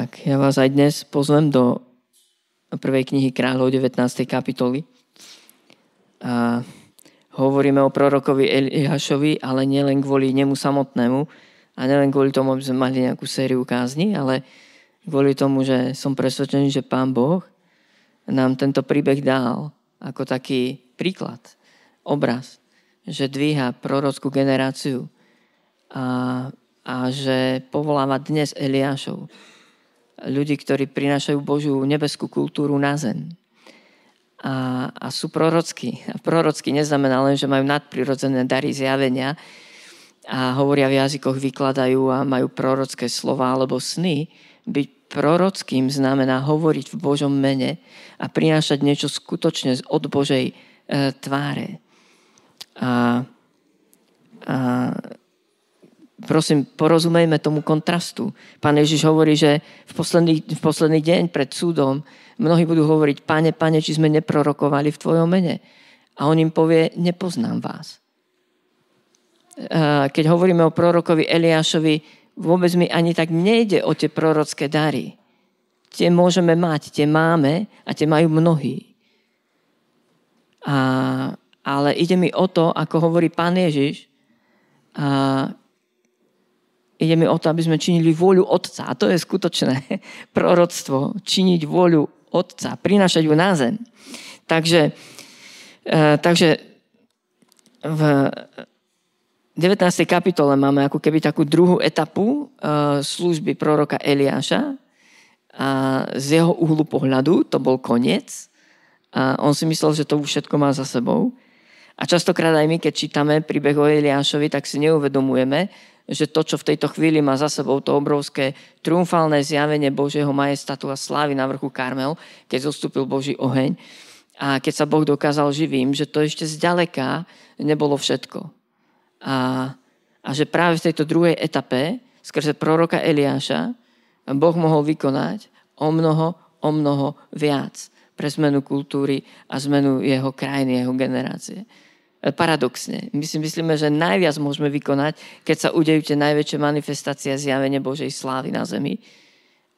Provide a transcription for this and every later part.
Tak ja vás aj dnes pozvem do prvej knihy kráľov 19. kapitoly. A hovoríme o prorokovi Eliášovi, ale nielen kvôli nemu samotnému a nielen kvôli tomu, aby sme mali nejakú sériu kázni, ale kvôli tomu, že som presvedčený, že Pán Boh nám tento príbeh dal ako taký príklad, obraz, že dvíha prorockú generáciu a, a že povoláva dnes Eliášov ľudí, ktorí prinášajú Božiu nebeskú kultúru na zem. A, a sú prorockí. A prorocky neznamená len, že majú nadprirodzené dary zjavenia a hovoria v jazykoch, vykladajú a majú prorocké slova alebo sny. Byť prorockým znamená hovoriť v Božom mene a prinášať niečo skutočne od Božej e, tváre. A, a prosím, porozumejme tomu kontrastu. Pán Ježiš hovorí, že v posledný, v posledný deň pred súdom mnohí budú hovoriť, pane, pane, či sme neprorokovali v tvojom mene. A on im povie, nepoznám vás. Keď hovoríme o prorokovi Eliášovi, vôbec mi ani tak nejde o tie prorocké dary. Tie môžeme mať, tie máme a tie majú mnohí. A, ale ide mi o to, ako hovorí pán Ježiš, a Ide mi o to, aby sme činili vôľu Otca. A to je skutočné proroctvo. Činiť vôľu Otca. Prinašať ju na zem. Takže, e, takže v 19. kapitole máme ako keby takú druhú etapu e, služby proroka Eliáša. A z jeho uhlu pohľadu to bol koniec. A on si myslel, že to už všetko má za sebou. A častokrát aj my, keď čítame príbeh o Eliášovi, tak si neuvedomujeme, že to, čo v tejto chvíli má za sebou to obrovské triumfálne zjavenie Božieho majestatu a slávy na vrchu Karmel, keď zostúpil Boží oheň a keď sa Boh dokázal živým, že to ešte zďaleka nebolo všetko. A, a že práve v tejto druhej etape, skrze proroka Eliáša, Boh mohol vykonať o mnoho, o mnoho viac pre zmenu kultúry a zmenu jeho krajiny, jeho generácie paradoxne. My si myslíme, že najviac môžeme vykonať, keď sa udejú tie najväčšie manifestácie zjavenie Božej slávy na zemi.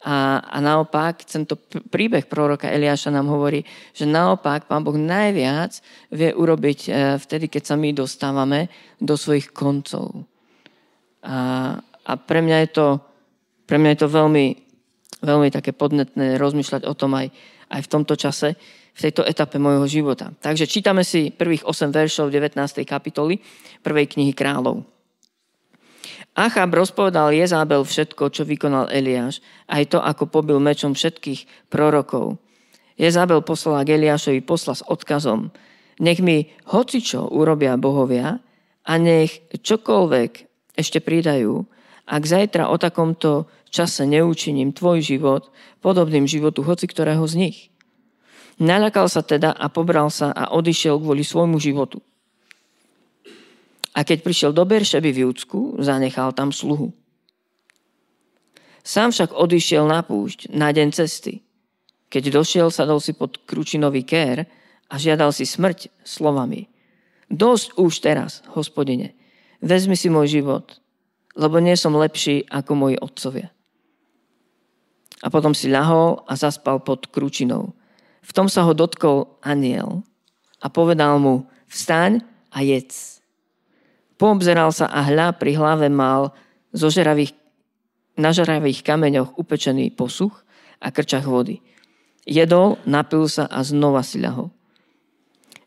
A, a naopak, tento príbeh proroka Eliáša nám hovorí, že naopak Pán Boh najviac vie urobiť e, vtedy, keď sa my dostávame do svojich koncov. A, a pre mňa je to, pre mňa je to veľmi, veľmi také podnetné rozmýšľať o tom aj, aj v tomto čase, v tejto etape môjho života. Takže čítame si prvých 8 veršov 19. kapitoly prvej knihy kráľov. Achab rozpovedal Jezábel všetko, čo vykonal Eliáš, aj to, ako pobil mečom všetkých prorokov. Jezabel poslala k Eliášovi posla s odkazom. Nech mi hocičo urobia bohovia a nech čokoľvek ešte pridajú, ak zajtra o takomto čase neučiním tvoj život podobným životu hoci ktorého z nich. Naľakal sa teda a pobral sa a odišiel kvôli svojmu životu. A keď prišiel do Beršeby v Júdsku, zanechal tam sluhu. Sám však odišiel na púšť na deň cesty. Keď došiel, sadol si pod kručinový kér a žiadal si smrť slovami. Dosť už teraz, hospodine, vezmi si môj život, lebo nie som lepší ako moji otcovia. A potom si ľahol a zaspal pod kručinou. V tom sa ho dotkol aniel a povedal mu, vstaň a jedz. Poobzeral sa a hľa pri hlave mal zo žeravých, na žeravých kameňoch upečený posuch a krčach vody. Jedol, napil sa a znova si ľahol.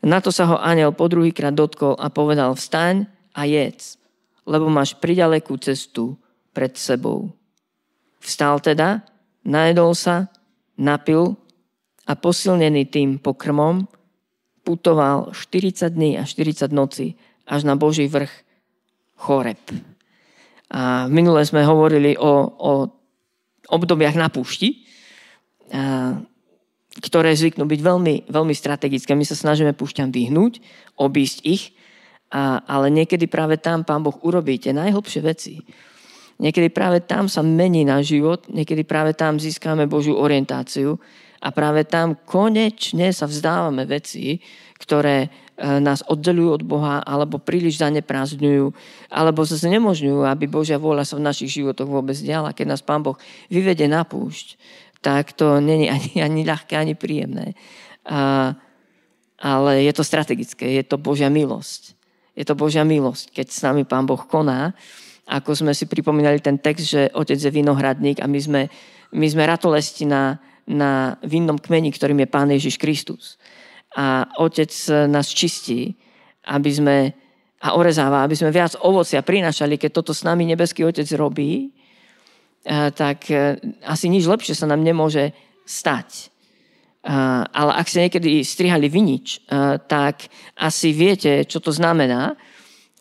Na to sa ho aniel po druhýkrát dotkol a povedal, vstaň a jedz, lebo máš pridalekú cestu pred sebou. Vstal teda, najedol sa, napil a posilnený tým pokrmom putoval 40 dní a 40 noci až na Boží vrch Choreb. A minule sme hovorili o, o obdobiach na púšti, a, ktoré zvyknú byť veľmi, veľmi strategické. My sa snažíme púšťam vyhnúť, obísť ich, a, ale niekedy práve tam Pán Boh urobí tie najhlbšie veci. Niekedy práve tam sa mení náš život, niekedy práve tam získame Božiu orientáciu A práve tam konečne sa vzdávame veci, ktoré e, nás oddelujú od Boha, alebo príliš zaneprázdňujú, alebo sa znemožňujú, aby Božia vôľa sa v našich životoch vôbec diala. Keď nás Pán Boh vyvede na púšť, tak to není ani, ani ľahké, ani príjemné. A, ale je to strategické, je to Božia milosť. Je to Božia milosť, keď s nami Pán Boh koná. Ako sme si pripomínali ten text, že Otec je vinohradník a my sme, my sme ratolesti na, vinnom kmeni, ktorým je Pán Ježiš Kristus. A Otec nás čistí, aby sme a orezáva, aby sme viac ovocia prinašali, keď toto s nami nebeský Otec robí, eh, tak eh, asi nič lepšie sa nám nemôže stať. Eh, ale ak ste niekedy strihali vinič, tak asi viete, čo to znamená,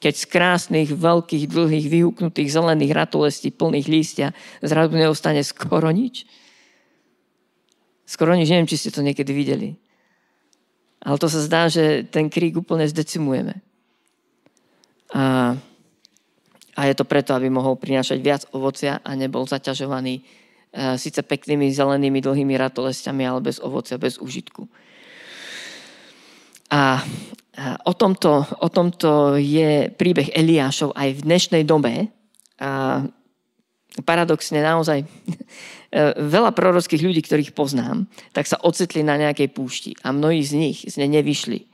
keď z krásnych, veľkých, dlhých, vyhúknutých zelených ratolestí plných lístia zrazu neostane skoro nič. Skoro nič, neviem, či ste to niekedy videli. Ale to sa zdá, že ten krík úplne zdecimujeme. A, a je to preto, aby mohol prinášať viac ovocia a nebol zaťažovaný e, síce peknými zelenými dlhými ratolestiami, ale bez ovocia, bez užitku. A o tomto, o tomto je príbeh Eliášov aj v dnešnej dobe. A paradoxne naozaj E, veľa prorockých ľudí, ktorých poznám, tak sa ocitli na nejakej púšti a mnohí z nich z nej nevyšli.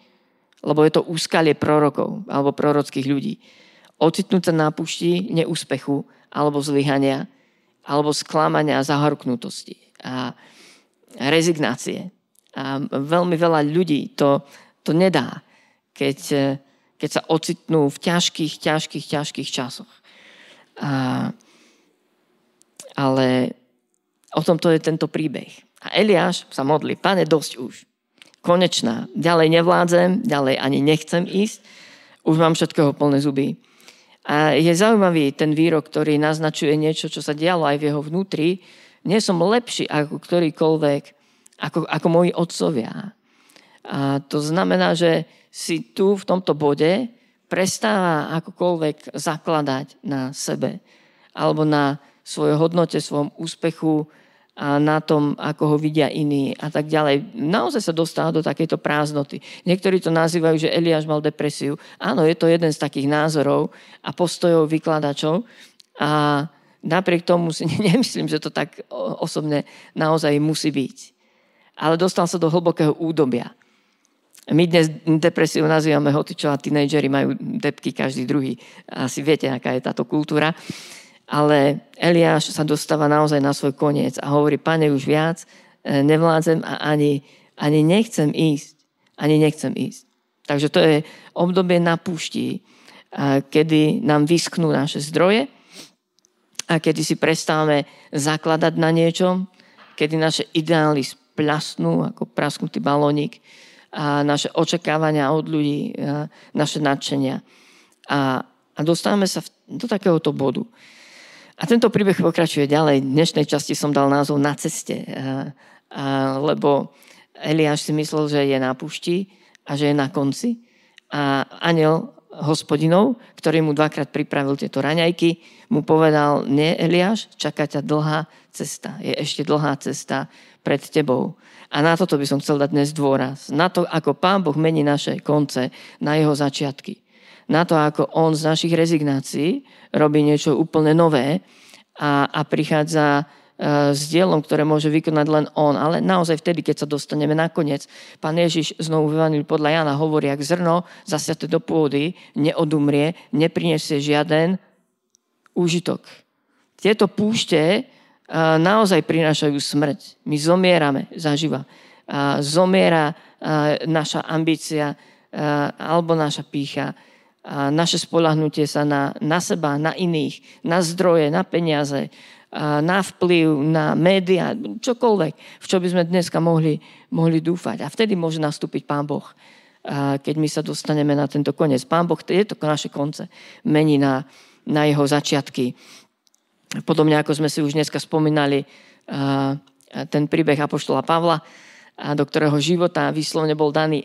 Lebo je to úskalie prorokov alebo prorockých ľudí. Ocitnúť sa na púšti neúspechu alebo zlyhania alebo sklamania a zahrknutosti a rezignácie. A veľmi veľa ľudí to, to nedá, keď, e, keď sa ocitnú v ťažkých, ťažkých, ťažkých časoch. A, ale O tomto je tento príbeh. A Eliáš sa modlí, pane, dosť už. Konečná. Ďalej nevládzem, ďalej ani nechcem ísť. Už mám všetkého plné zuby. A je zaujímavý ten výrok, ktorý naznačuje niečo, čo sa dialo aj v jeho vnútri. Nie som lepší ako ktorýkoľvek, ako, ako moji otcovia. A to znamená, že si tu v tomto bode prestáva akokoľvek zakladať na sebe alebo na svojej hodnote, svojom úspechu, a na tom, ako ho vidia iní a tak ďalej. Naozaj sa dostáva do takejto prázdnoty. Niektorí to nazývajú, že Eliáš mal depresiu. Áno, je to jeden z takých názorov a postojov vykladačov a napriek tomu si nemyslím, že to tak osobne naozaj musí byť. Ale dostal sa do hlbokého údobia. My dnes depresiu nazývame hotičo a tínejdžeri majú depky každý druhý. Asi viete, aká je táto kultúra. Ale Eliáš sa dostáva naozaj na svoj koniec a hovorí, pane, už viac e, nevládzem a ani, ani nechcem ísť. Ani nechcem ísť. Takže to je obdobie na púšti, kedy nám vysknú naše zdroje a kedy si prestávame zakladať na niečom, kedy naše ideály splasnú ako prasknutý balónik a naše očakávania od ľudí, naše nadšenia. A, a dostávame sa do takéhoto bodu, a tento príbeh pokračuje ďalej. V dnešnej časti som dal názov Na ceste, lebo Eliáš si myslel, že je na púšti a že je na konci. A aniel hospodinov, ktorý mu dvakrát pripravil tieto raňajky, mu povedal, nie Eliáš, čaká ťa dlhá cesta. Je ešte dlhá cesta pred tebou. A na toto by som chcel dať dnes dôraz. Na to, ako Pán Boh mení naše konce, na jeho začiatky na to, ako on z našich rezignácií robí niečo úplne nové a, a prichádza uh, s dielom, ktoré môže vykonať len on. Ale naozaj vtedy, keď sa dostaneme nakoniec, pán Ježiš znovu vyvanil podľa Jana hovorí, ak zrno zasiate do pôdy neodumrie, neprinesie žiaden úžitok. Tieto púšte uh, naozaj prinášajú smrť. My zomierame zaživa. Uh, zomiera naša ambícia alebo naša pícha a naše spolahnutie sa na, na seba, na iných, na zdroje, na peniaze, a na vplyv, na médiá, čokoľvek, v čo by sme dneska mohli, mohli dúfať. A vtedy môže nastúpiť Pán Boh, a keď my sa dostaneme na tento koniec. Pán Boh tieto naše konce mení na, na jeho začiatky. Podobne ako sme si už dneska spomínali ten príbeh Apoštola Pavla, do ktorého života vyslovne bol daný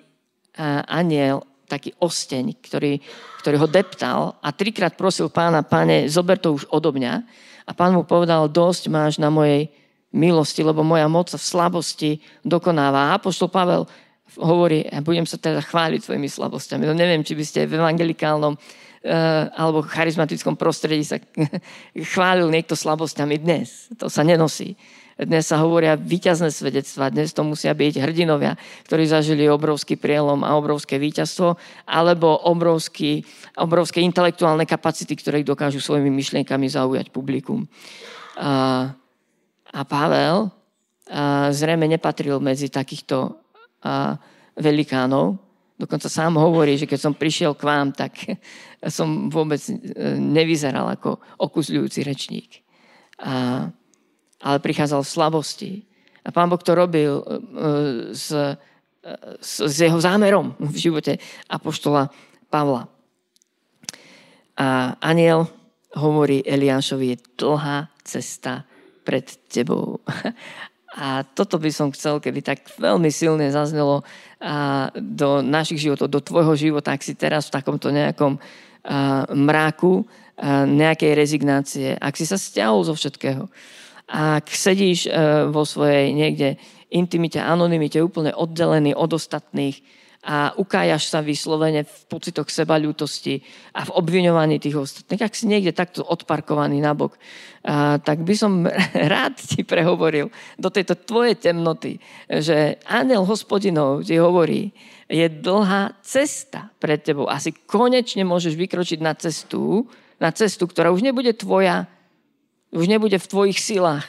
aniel taký osteň, ktorý, ktorý ho deptal a trikrát prosil pána, páne, zober to už odo mňa. A pán mu povedal, dosť máš na mojej milosti, lebo moja moc v slabosti dokonáva. A Apoštol Pavel hovorí, ja budem sa teda chváliť svojimi slabosťami. No neviem, či by ste v evangelikálnom uh, alebo charizmatickom prostredí sa chválil niekto slabosťami dnes. To sa nenosí. Dnes sa hovoria výťazné svedectvá, dnes to musia byť hrdinovia, ktorí zažili obrovský prielom a obrovské víťazstvo, alebo obrovský, obrovské intelektuálne kapacity, ktoré dokážu svojimi myšlienkami zaujať publikum. A, a Pavel a zrejme nepatril medzi takýchto a, velikánov. Dokonca sám hovorí, že keď som prišiel k vám, tak som vôbec e, nevyzeral ako okuzľujúci rečník. A, ale prichádzal v slabosti. A pán Boh to robil e, s, e, s, s jeho zámerom v živote apoštola Pavla. A aniel hovorí Eliášovi, je dlhá cesta pred tebou. A toto by som chcel, keby tak veľmi silne zaznelo do našich životov, do tvojho života, ak si teraz v takomto nejakom mráku, nejakej rezignácie, ak si sa stiahol zo všetkého, ak sedíš e, vo svojej niekde intimite, anonimite, úplne oddelený od ostatných a ukájaš sa vyslovene v pocitoch seba ľútosti a v obviňovaní tých ostatných, ak si niekde takto odparkovaný nabok, a, tak by som rád ti prehovoril do tejto tvojej temnoty, že aniel hospodinov ti hovorí, je dlhá cesta pred tebou. Asi konečne môžeš vykročiť na cestu, na cestu, ktorá už nebude tvoja, už nebude v tvojich silách.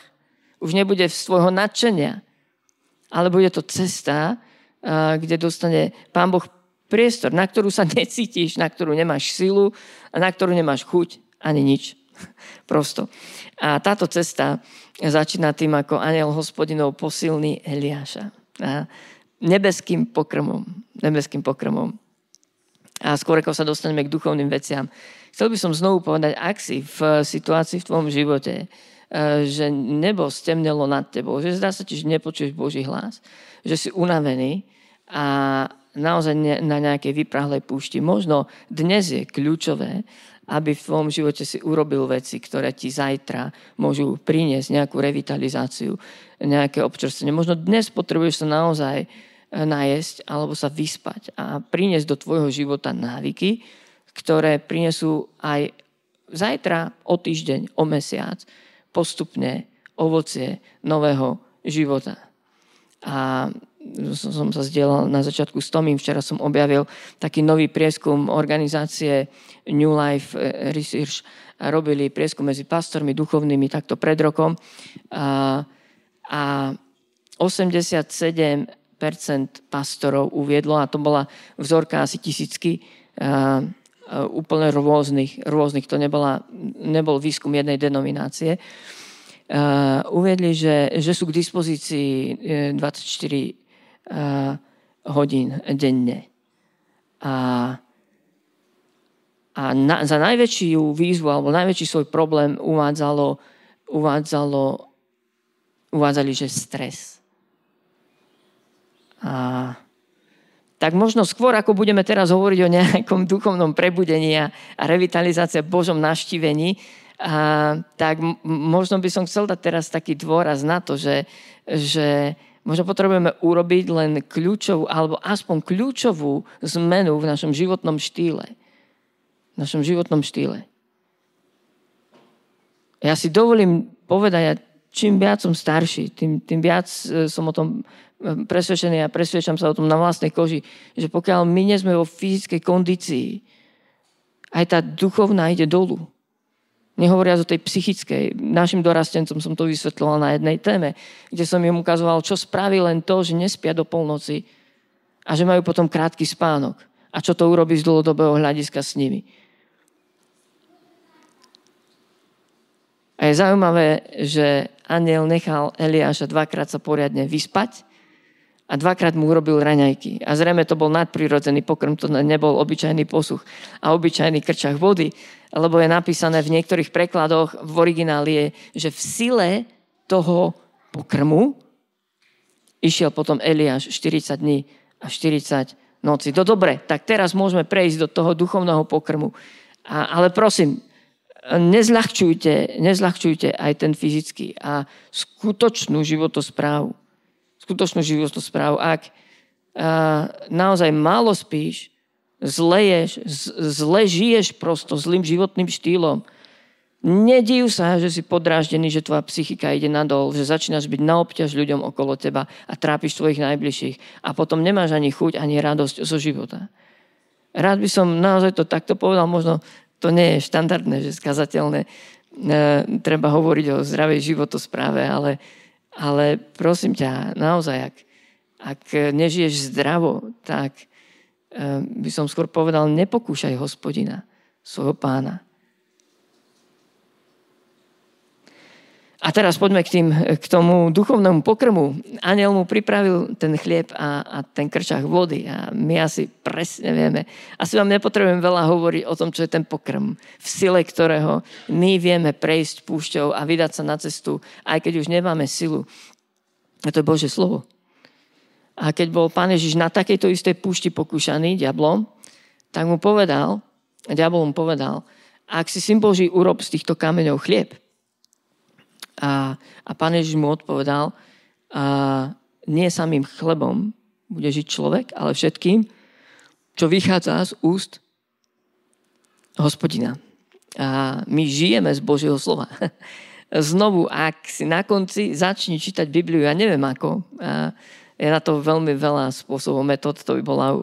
Už nebude z tvojho nadšenia. Ale bude to cesta, kde dostane Pán Boh priestor, na ktorú sa necítiš, na ktorú nemáš silu a na ktorú nemáš chuť ani nič. Prosto. A táto cesta začína tým, ako aniel hospodinov posilný Eliáša. A nebeským pokrmom. Nebeským pokrmom. A skôr ako sa dostaneme k duchovným veciam, Chcel by som znovu povedať, ak si v situácii v tvojom živote, e, že nebo stemnelo nad tebou, že zdá sa ti, že nepočuješ Boží hlas, že si unavený a naozaj na nejakej vyprahlej púšti. Možno dnes je kľúčové, aby v tvojom živote si urobil veci, ktoré ti zajtra môžu priniesť nejakú revitalizáciu, nejaké občerstvenie. Možno dnes potrebuješ sa naozaj e, najesť alebo sa vyspať a priniesť do tvojho života návyky, ktoré prinesú aj zajtra, o týždeň, o mesiac postupne ovocie nového života. A som sa zdieľal na začiatku s Tomím, včera som objavil taký nový prieskum organizácie New Life Research. Robili prieskum medzi pastormi duchovnými takto pred rokom. A, a 87% pastorov uviedlo, a to bola vzorka asi tisícky úplne rôznych, rôznych, to nebola, nebol výskum jednej denominácie, uh, uviedli, že, že sú k dispozícii 24 uh, eh, hodín denne. A, a na, za najväčšiu výzvu alebo najväčší svoj problém uvádzalo, uvádzalo uvádzali, že stres. A tak možno skôr, ako budeme teraz hovoriť o nejakom duchovnom prebudení a revitalizácii v Božom naštívení, a, tak možno by som chcel dať teraz taký dôraz na to, že, že možno potrebujeme urobiť len kľúčovú, alebo aspoň kľúčovú zmenu v našom životnom štýle. V našom životnom štýle. Ja si dovolím povedať, čím viac som starší, tým, tým viac e, som o tom presvedčený a presvedčam sa o tom na vlastnej koži, že pokiaľ my nie sme vo fyzickej kondícii, aj tá duchovná ide dolu. Nehovoria o tej psychickej. Našim dorastencom som to vysvetloval na jednej téme, kde som im ukazoval, čo spraví len to, že nespia do polnoci a že majú potom krátky spánok. A čo to urobí z dlhodobého hľadiska s nimi. A je zaujímavé, že aniel nechal Eliáša dvakrát sa poriadne vyspať a dvakrát mu urobil raňajky. A zrejme to bol nadprirodzený pokrm, to nebol obyčajný posuch a obyčajný krčach vody, lebo je napísané v niektorých prekladoch v origináli je, že v sile toho pokrmu išiel potom Eliáš 40 dní a 40 noci. To dobre, tak teraz môžeme prejsť do toho duchovného pokrmu. A, ale prosím, nezľahčujte, nezľahčujte aj ten fyzický a skutočnú životosprávu. Skutočnú životosprávu. Ak a, naozaj málo spíš, zle ješ, zle žiješ prosto zlým životným štýlom, Nedijú sa, že si podráždený, že tvoja psychika ide nadol, že začínaš byť na obťaž ľuďom okolo teba a trápiš tvojich najbližších a potom nemáš ani chuť, ani radosť zo života. Rád by som naozaj to takto povedal, možno to nie je štandardné, že skazateľné. E, treba hovoriť o zdravej životospráve, ale, ale prosím ťa, naozaj, ak, ak nežiješ zdravo, tak e, by som skôr povedal, nepokúšaj hospodina, svojho pána. A teraz poďme k, tým, k tomu duchovnému pokrmu. Aniel mu pripravil ten chlieb a, a ten krčach vody a my asi presne vieme. Asi vám nepotrebujem veľa hovoriť o tom, čo je ten pokrm, v sile ktorého my vieme prejsť púšťou a vydať sa na cestu, aj keď už nemáme silu. A to je Bože slovo. A keď bol Pán Ježiš na takejto istej púšti pokúšaný diablom, tak mu povedal, diabol mu povedal, ak si syn Boží, urob z týchto kameňov chlieb. A, a pán Ježiš mu odpovedal, a nie samým chlebom bude žiť človek, ale všetkým, čo vychádza z úst hospodina. A my žijeme z Božieho slova. Znovu, ak si na konci začni čítať Bibliu, ja neviem ako, a je na to veľmi veľa spôsobov, metód, to by bola e,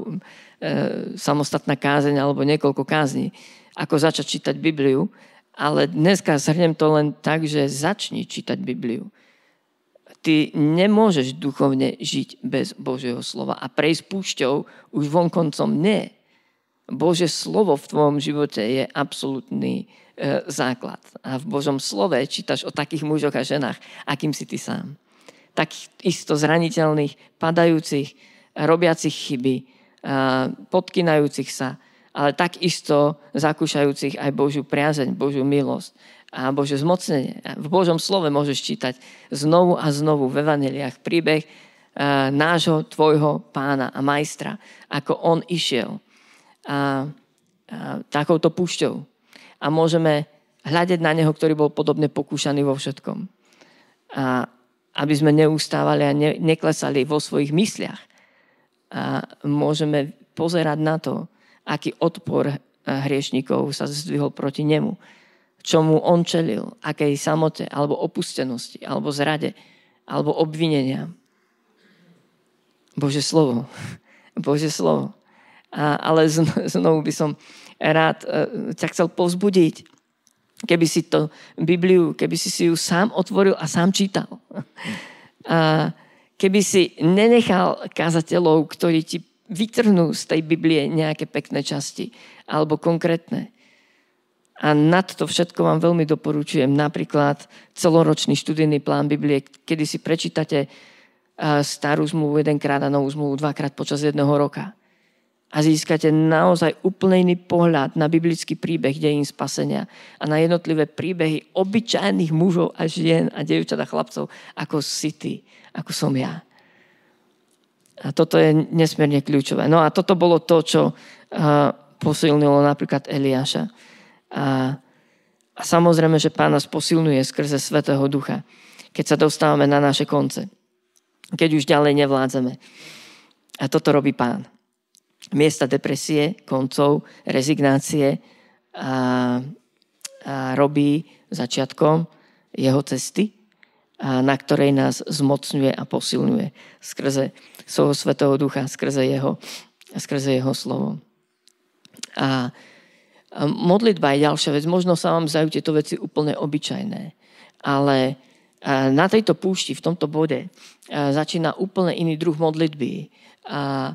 samostatná kázeň alebo niekoľko kázní, ako začať čítať Bibliu, ale dneska zhrnem to len tak, že začni čítať Bibliu. Ty nemôžeš duchovne žiť bez Božieho slova a prejsť púšťou už vonkoncom nie. Bože slovo v tvojom živote je absolútny e, základ. A v Božom slove čítaš o takých mužoch a ženách, akým si ty sám. Takých isto zraniteľných, padajúcich, robiacich chyby, podkinajúcich sa, ale takisto zakúšajúcich aj Božiu priazeň, Božiu milosť a Bože zmocnenie. V Božom slove môžeš čítať znovu a znovu v evaneliách príbeh eh, nášho, tvojho pána a majstra, ako on išiel a, a takouto púšťou. A môžeme hľadať na neho, ktorý bol podobne pokúšaný vo všetkom. A aby sme neustávali a ne, neklesali vo svojich mysliach. A môžeme pozerať na to, aký odpor eh, hriešnikov sa zdvihol proti nemu. Čomu on čelil, akej samote, alebo opustenosti, alebo zrade, alebo obvinenia. Bože slovo. Bože slovo. A, ale znovu by som rád eh, ťa chcel povzbudiť, keby si to Bibliu, keby si si ju sám otvoril a sám čítal. A keby si nenechal kazateľov, ktorí ti vytrhnú z tej Biblie nejaké pekné časti alebo konkrétne. A nad to všetko vám veľmi doporučujem napríklad celoročný študijný plán Biblie, kedy si prečítate starú zmluvu jedenkrát a novú zmluvu dvakrát počas jedného roka. A získate naozaj úplne iný pohľad na biblický príbeh dejín spasenia a na jednotlivé príbehy obyčajných mužov a žien a devčat a chlapcov, ako si ty, ako som ja. A toto je nesmierne kľúčové. No a toto bolo to, čo posilnilo napríklad Eliáša. A, a samozrejme, že Pán posilňuje skrze Svetého Ducha, keď sa dostávame na naše konce. Keď už ďalej nevládzeme. A toto robí Pán. Miesta depresie, koncov, rezignácie a, a robí začiatkom jeho cesty, a na ktorej nás zmocňuje a posilňuje skrze svojho Svetého Ducha, skrze jeho, skrze jeho slovo. A modlitba je ďalšia vec. Možno sa vám zdajú tieto veci úplne obyčajné, ale na tejto púšti, v tomto bode, začína úplne iný druh modlitby. A,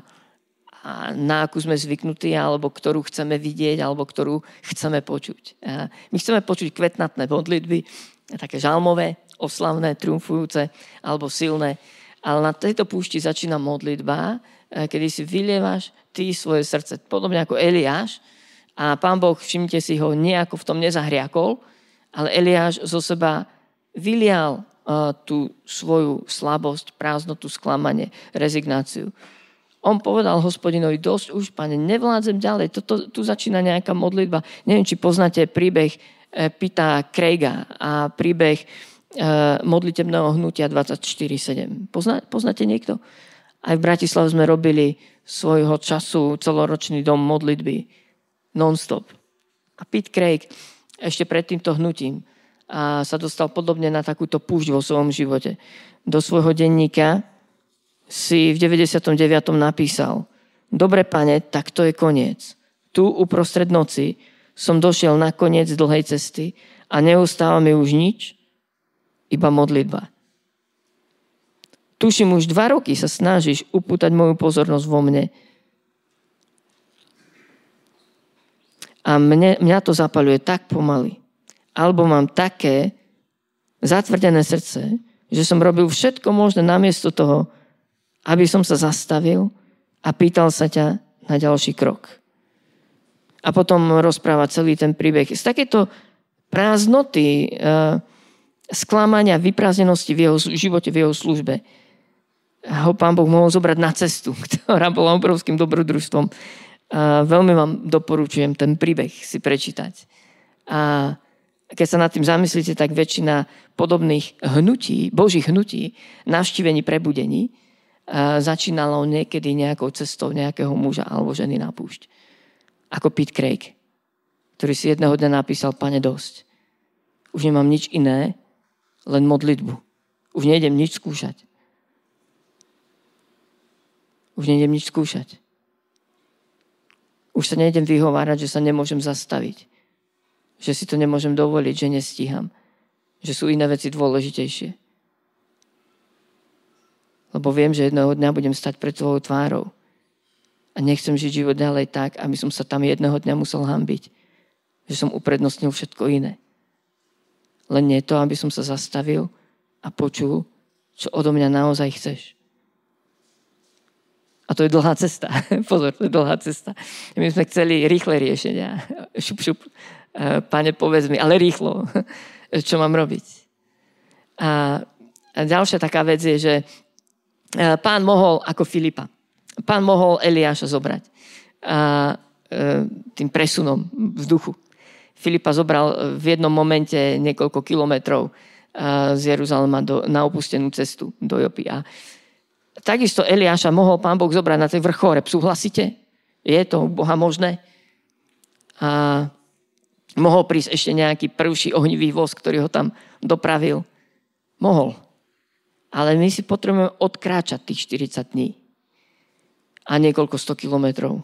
na akú sme zvyknutí, alebo ktorú chceme vidieť, alebo ktorú chceme počuť. My chceme počuť kvetnatné modlitby, také žalmové, oslavné, triumfujúce alebo silné. Ale na tejto púšti začína modlitba, eh, kedy si vylievaš ty svoje srdce. Podobne ako Eliáš. A pán Boh, všimnite si ho, nejako v tom nezahriakol, ale Eliáš zo seba vylial uh, tú svoju slabosť, prázdnotu, sklamanie, rezignáciu. On povedal hospodinovi, dosť už, pane, nevládzem ďalej. Toto, tu začína nejaká modlitba. Neviem, či poznáte príbeh pýta Craiga a príbeh modlitebného hnutia 24.7. Pozná, poznáte niekto? Aj v Bratislave sme robili svojho času celoročný dom modlitby non-stop. A Pete Craig ešte pred týmto hnutím a sa dostal podobne na takúto púšť vo svojom živote. Do svojho denníka si v 99. napísal Dobre, pane, tak to je koniec. Tu uprostred noci som došiel na koniec dlhej cesty a neustáva mi už nič, iba modlitba. Tuším, už dva roky sa snažíš upútať moju pozornosť vo mne. A mne, mňa to zapaluje tak pomaly alebo mám také zatvrdené srdce, že som robil všetko možné namiesto toho, aby som sa zastavil a pýtal sa ťa na ďalší krok. A potom rozpráva celý ten príbeh. Z takéto prázdnoty, e, sklamania, vyprázdnenosti v jeho živote, v jeho službe ho pán Boh mohol zobrať na cestu, ktorá bola obrovským dobrodružstvom. veľmi vám doporučujem ten príbeh si prečítať. A keď sa nad tým zamyslíte, tak väčšina podobných hnutí, božích hnutí, navštívení, prebudení, začínalo niekedy nejakou cestou nejakého muža alebo ženy na púšť. Ako Pete Craig, ktorý si jedného dňa napísal, pane, dosť. Už nemám nič iné, len modlitbu. Už nejdem nič skúšať. Už nejdem nič skúšať. Už sa nejdem vyhovárať, že sa nemôžem zastaviť že si to nemôžem dovoliť, že nestíham. Že sú iné veci dôležitejšie. Lebo viem, že jedného dňa budem stať pred tvojou tvárou. A nechcem žiť život ďalej tak, aby som sa tam jedného dňa musel hambiť. Že som uprednostnil všetko iné. Len nie to, aby som sa zastavil a počul, čo odo mňa naozaj chceš. A to je dlhá cesta. Pozor, to je dlhá cesta. My sme chceli rýchle riešenia. Šup, šup. E, pane, povedz mi, ale rýchlo, čo mám robiť. A ďalšia taká vec je, že e, pán mohol, ako Filipa, pán mohol Eliáša zobrať a, e, tým presunom v duchu. Filipa zobral v jednom momente niekoľko kilometrov z Jeruzalema do, na opustenú cestu do Jopy. A takisto Eliáša mohol pán Boh zobrať na tej vrchore. Súhlasíte? Je to Boha možné? A Mohol prísť ešte nejaký prvší ohnivý voz, ktorý ho tam dopravil. Mohol. Ale my si potrebujeme odkráčať tých 40 dní. A niekoľko sto kilometrov.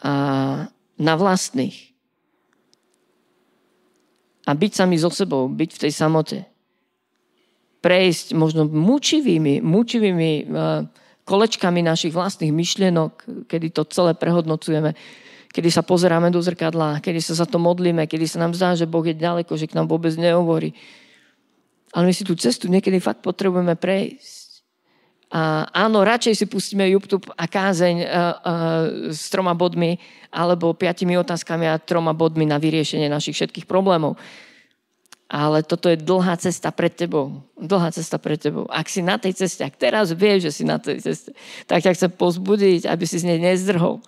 A na vlastných. A byť sami so sebou, byť v tej samote. Prejsť možno mučivými, mučivými uh, kolečkami našich vlastných myšlienok, kedy to celé prehodnocujeme kedy sa pozeráme do zrkadla, kedy sa za to modlíme, kedy sa nám zdá, že Boh je ďaleko, že k nám vôbec nehovorí. Ale my si tú cestu niekedy fakt potrebujeme prejsť. Áno, radšej si pustíme YouTube a kázeň uh, uh, s troma bodmi alebo piatimi otázkami a troma bodmi na vyriešenie našich všetkých problémov. Ale toto je dlhá cesta pred tebou. Dlhá cesta pred tebou. Ak si na tej ceste, ak teraz vieš, že si na tej ceste, tak ťa chcem pozbudiť, aby si z nej nezdrhol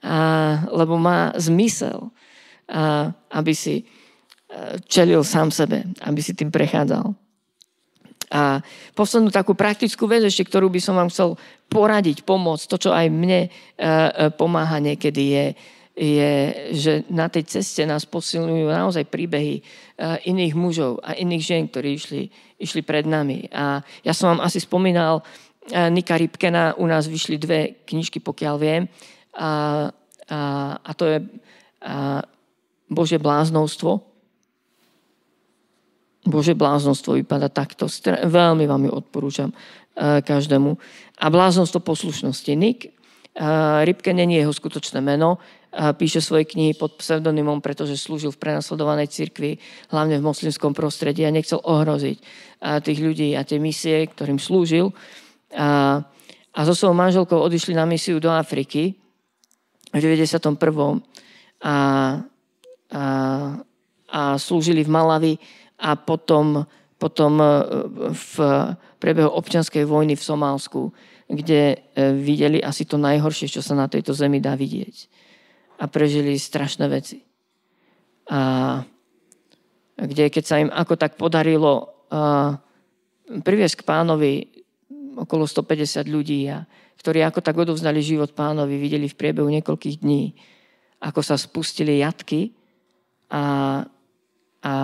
a, lebo má zmysel, a, aby si e, čelil sám sebe, aby si tým prechádzal. A poslednú takú praktickú vec ešte, ktorú by som vám chcel poradiť, pomôcť, to, čo aj mne e, e, pomáha niekedy je, je, že na tej ceste nás posilňujú naozaj príbehy iných mužov a iných žien, ktorí išli, išli pred nami. A ja som vám asi spomínal Nika Rybkena, u nás vyšli dve knižky, pokiaľ viem, a, a, a to je a, Bože bláznovstvo. Bože bláznostvo vypadá takto. Veľmi vám ju odporúčam a, každému. A bláznostvo poslušnosti. Nick Rybke není jeho skutočné meno. A píše svoje knihy pod pseudonymom, pretože slúžil v prenasledovanej cirkvi, hlavne v moslimskom prostredí a nechcel ohroziť tých ľudí a tie misie, ktorým slúžil. A, a so svojou manželkou odišli na misiu do Afriky v 91. A, a, a slúžili v Malavi a potom, potom e, v priebehu občianskej vojny v Somálsku, kde e, videli asi to najhoršie, čo sa na tejto zemi dá vidieť. A prežili strašné veci. A kde keď sa im ako tak podarilo priviesť k pánovi okolo 150 ľudí, a, ktorí ako tak odovzdali život pánovi, videli v priebehu niekoľkých dní, ako sa spustili jatky a, a,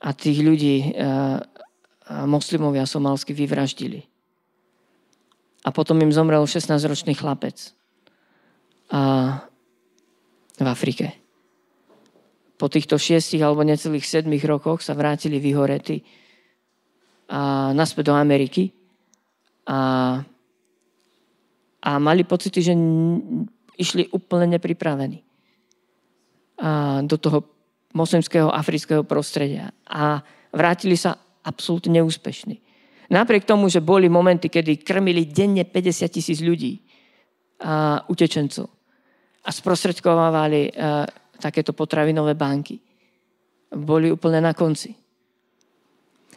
a tých ľudí a, a moslimovia somalsky vyvraždili. A potom im zomrel 16-ročný chlapec. A, v Afrike. Po týchto šiestich alebo necelých sedmých rokoch sa vrátili vyhorety a naspäť do Ameriky. A, a mali pocity, že išli úplne nepripravení. A do toho moslimského afrického prostredia a vrátili sa absolútne neúspešní. Napriek tomu, že boli momenty, kedy krmili denne 50 tisíc ľudí a utečencov a sprostredkovávali takéto potravinové banky. Boli úplne na konci.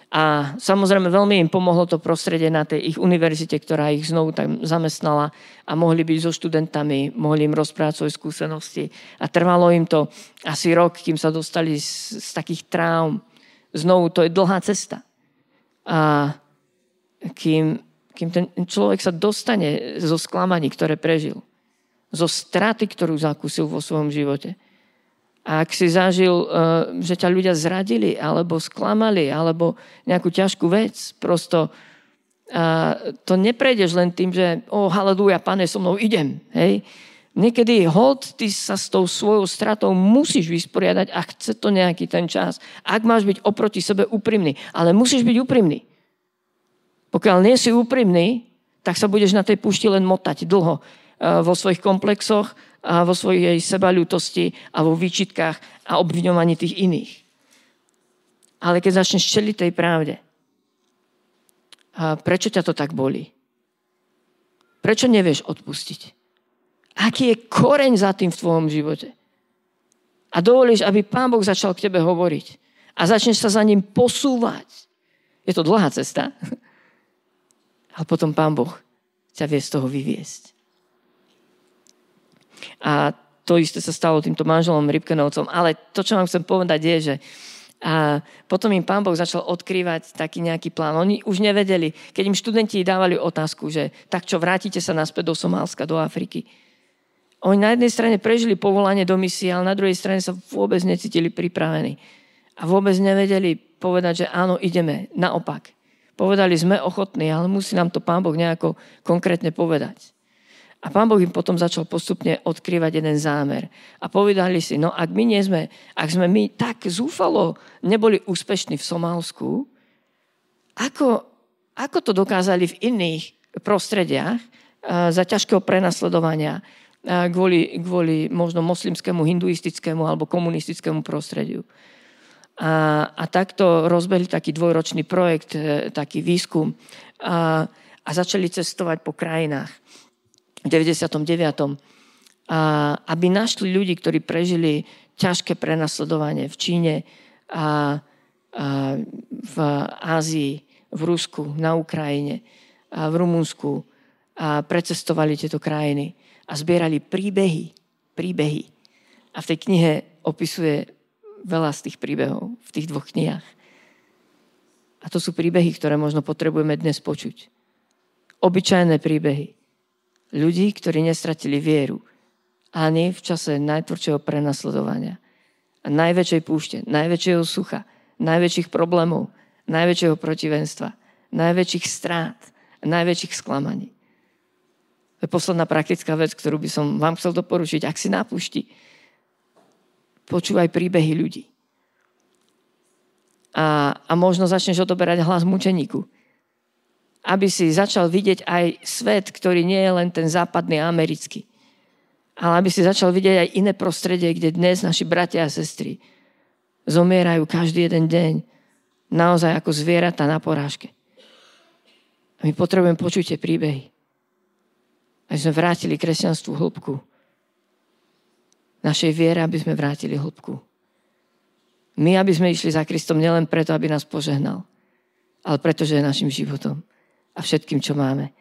A samozrejme veľmi im pomohlo to prostredie na tej ich univerzite, ktorá ich znovu tam zamestnala a mohli byť so študentami, mohli im rozprávať svoje skúsenosti. A trvalo im to asi rok, kým sa dostali z, z takých traum. Znovu, to je dlhá cesta. A kým, kým ten človek sa dostane zo sklamaní, ktoré prežil, zo straty, ktorú zakúsil vo svojom živote, a ak si zažil, eh, že ťa ľudia zradili, alebo sklamali, alebo nejakú ťažkú vec, prosto to neprejdeš len tým, že o, oh, haleluja, pane, so mnou idem. Hej? Niekedy hold, ty sa s tou svojou stratou musíš vysporiadať a chce to nejaký ten čas. Ak máš byť oproti sebe úprimný, ale musíš byť úprimný. Pokiaľ nie si úprimný, tak sa budeš na tej púšti len motať dlho vo svojich komplexoch, a vo svojej sebaľútosti a vo výčitkách a obviňovaní tých iných. Ale keď začneš čeliť tej pravde, a prečo ťa to tak bolí? Prečo nevieš odpustiť? Aký je koreň za tým v tvojom živote? A dovolíš, aby Pán Boh začal k tebe hovoriť. A začneš sa za ním posúvať. Je to dlhá cesta. Ale potom Pán Boh ťa vie z toho vyviesť. A to isté sa stalo týmto manželom Rybkenovcom. Ale to, čo vám chcem povedať, je, že a potom im pán Boh začal odkrývať taký nejaký plán. Oni už nevedeli, keď im študenti dávali otázku, že tak čo, vrátite sa naspäť do Somálska, do Afriky. Oni na jednej strane prežili povolanie do misie, ale na druhej strane sa vôbec necítili pripravení. A vôbec nevedeli povedať, že áno, ideme. Naopak. Povedali, sme ochotní, ale musí nám to pán Boh nejako konkrétne povedať. A pán Boh im potom začal postupne odkrývať jeden zámer. A povedali si, no ak my nie sme, ak sme my tak zúfalo neboli úspešní v Somálsku, ako, ako to dokázali v iných prostrediach za ťažkého prenasledovania kvôli, kvôli možno moslimskému, hinduistickému alebo komunistickému prostrediu. A, a takto rozbehli taký dvojročný projekt, e, taký výskum a, a začali cestovať po krajinách 99. A aby našli ľudí, ktorí prežili ťažké prenasledovanie v Číne a, a v Ázii, v Rusku, na Ukrajine, a v Rumunsku a precestovali tieto krajiny a zbierali príbehy, príbehy. A v tej knihe opisuje veľa z tých príbehov, v tých dvoch knihách. A to sú príbehy, ktoré možno potrebujeme dnes počuť. Obyčajné príbehy ľudí, ktorí nestratili vieru. Ani v čase najtvrdšieho prenasledovania. A najväčšej púšte, najväčšieho sucha, najväčších problémov, najväčšieho protivenstva, najväčších strát, najväčších sklamaní. To je posledná praktická vec, ktorú by som vám chcel doporučiť. Ak si na počúvaj príbehy ľudí. A, a možno začneš odoberať hlas mučeníku aby si začal vidieť aj svet, ktorý nie je len ten západný americký. Ale aby si začal vidieť aj iné prostredie, kde dnes naši bratia a sestry zomierajú každý jeden deň naozaj ako zvieratá na porážke. A my potrebujeme počuť tie príbehy. Aby sme vrátili kresťanstvu hĺbku. Našej viere, aby sme vrátili hĺbku. My, aby sme išli za Kristom nielen preto, aby nás požehnal, ale preto, že je našim životom a všetkým, čo máme.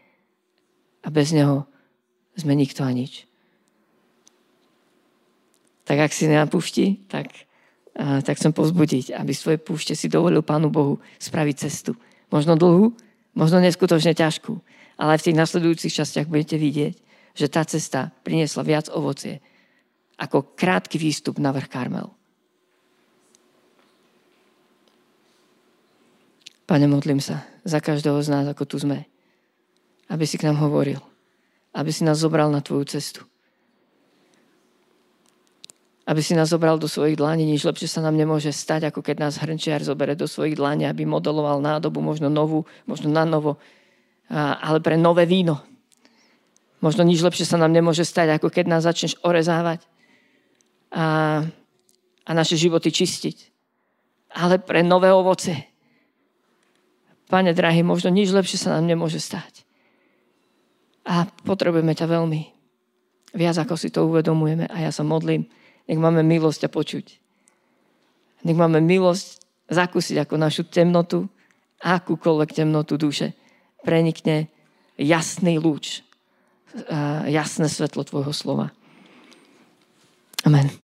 A bez neho sme nikto a nič. tak ak si na tak, tak chcem pozbudiť, aby svoje púšte si dovolil Pánu Bohu spraviť cestu. Možno dlhú, možno neskutočne ťažkú, ale aj v tých nasledujúcich častiach budete vidieť, že tá cesta priniesla viac ovocie ako krátky výstup na vrch Karmel. Pane, modlím sa za každého z nás, ako tu sme, aby si k nám hovoril, aby si nás zobral na tvoju cestu aby si nás zobral do svojich dlání. Nič lepšie sa nám nemôže stať, ako keď nás hrnčiar zobere do svojich dlání, aby modeloval nádobu, možno novú, možno na novo, ale pre nové víno. Možno nič lepšie sa nám nemôže stať, ako keď nás začneš orezávať a, a naše životy čistiť. Ale pre nové ovoce. Pane drahý, možno nič lepšie sa nám nemôže stať. A potrebujeme ťa veľmi. Viac ako si to uvedomujeme. A ja sa modlím, nech máme milosť a počuť. Nech máme milosť zakúsiť ako našu temnotu, akúkoľvek temnotu duše prenikne jasný lúč, jasné svetlo Tvojho slova. Amen.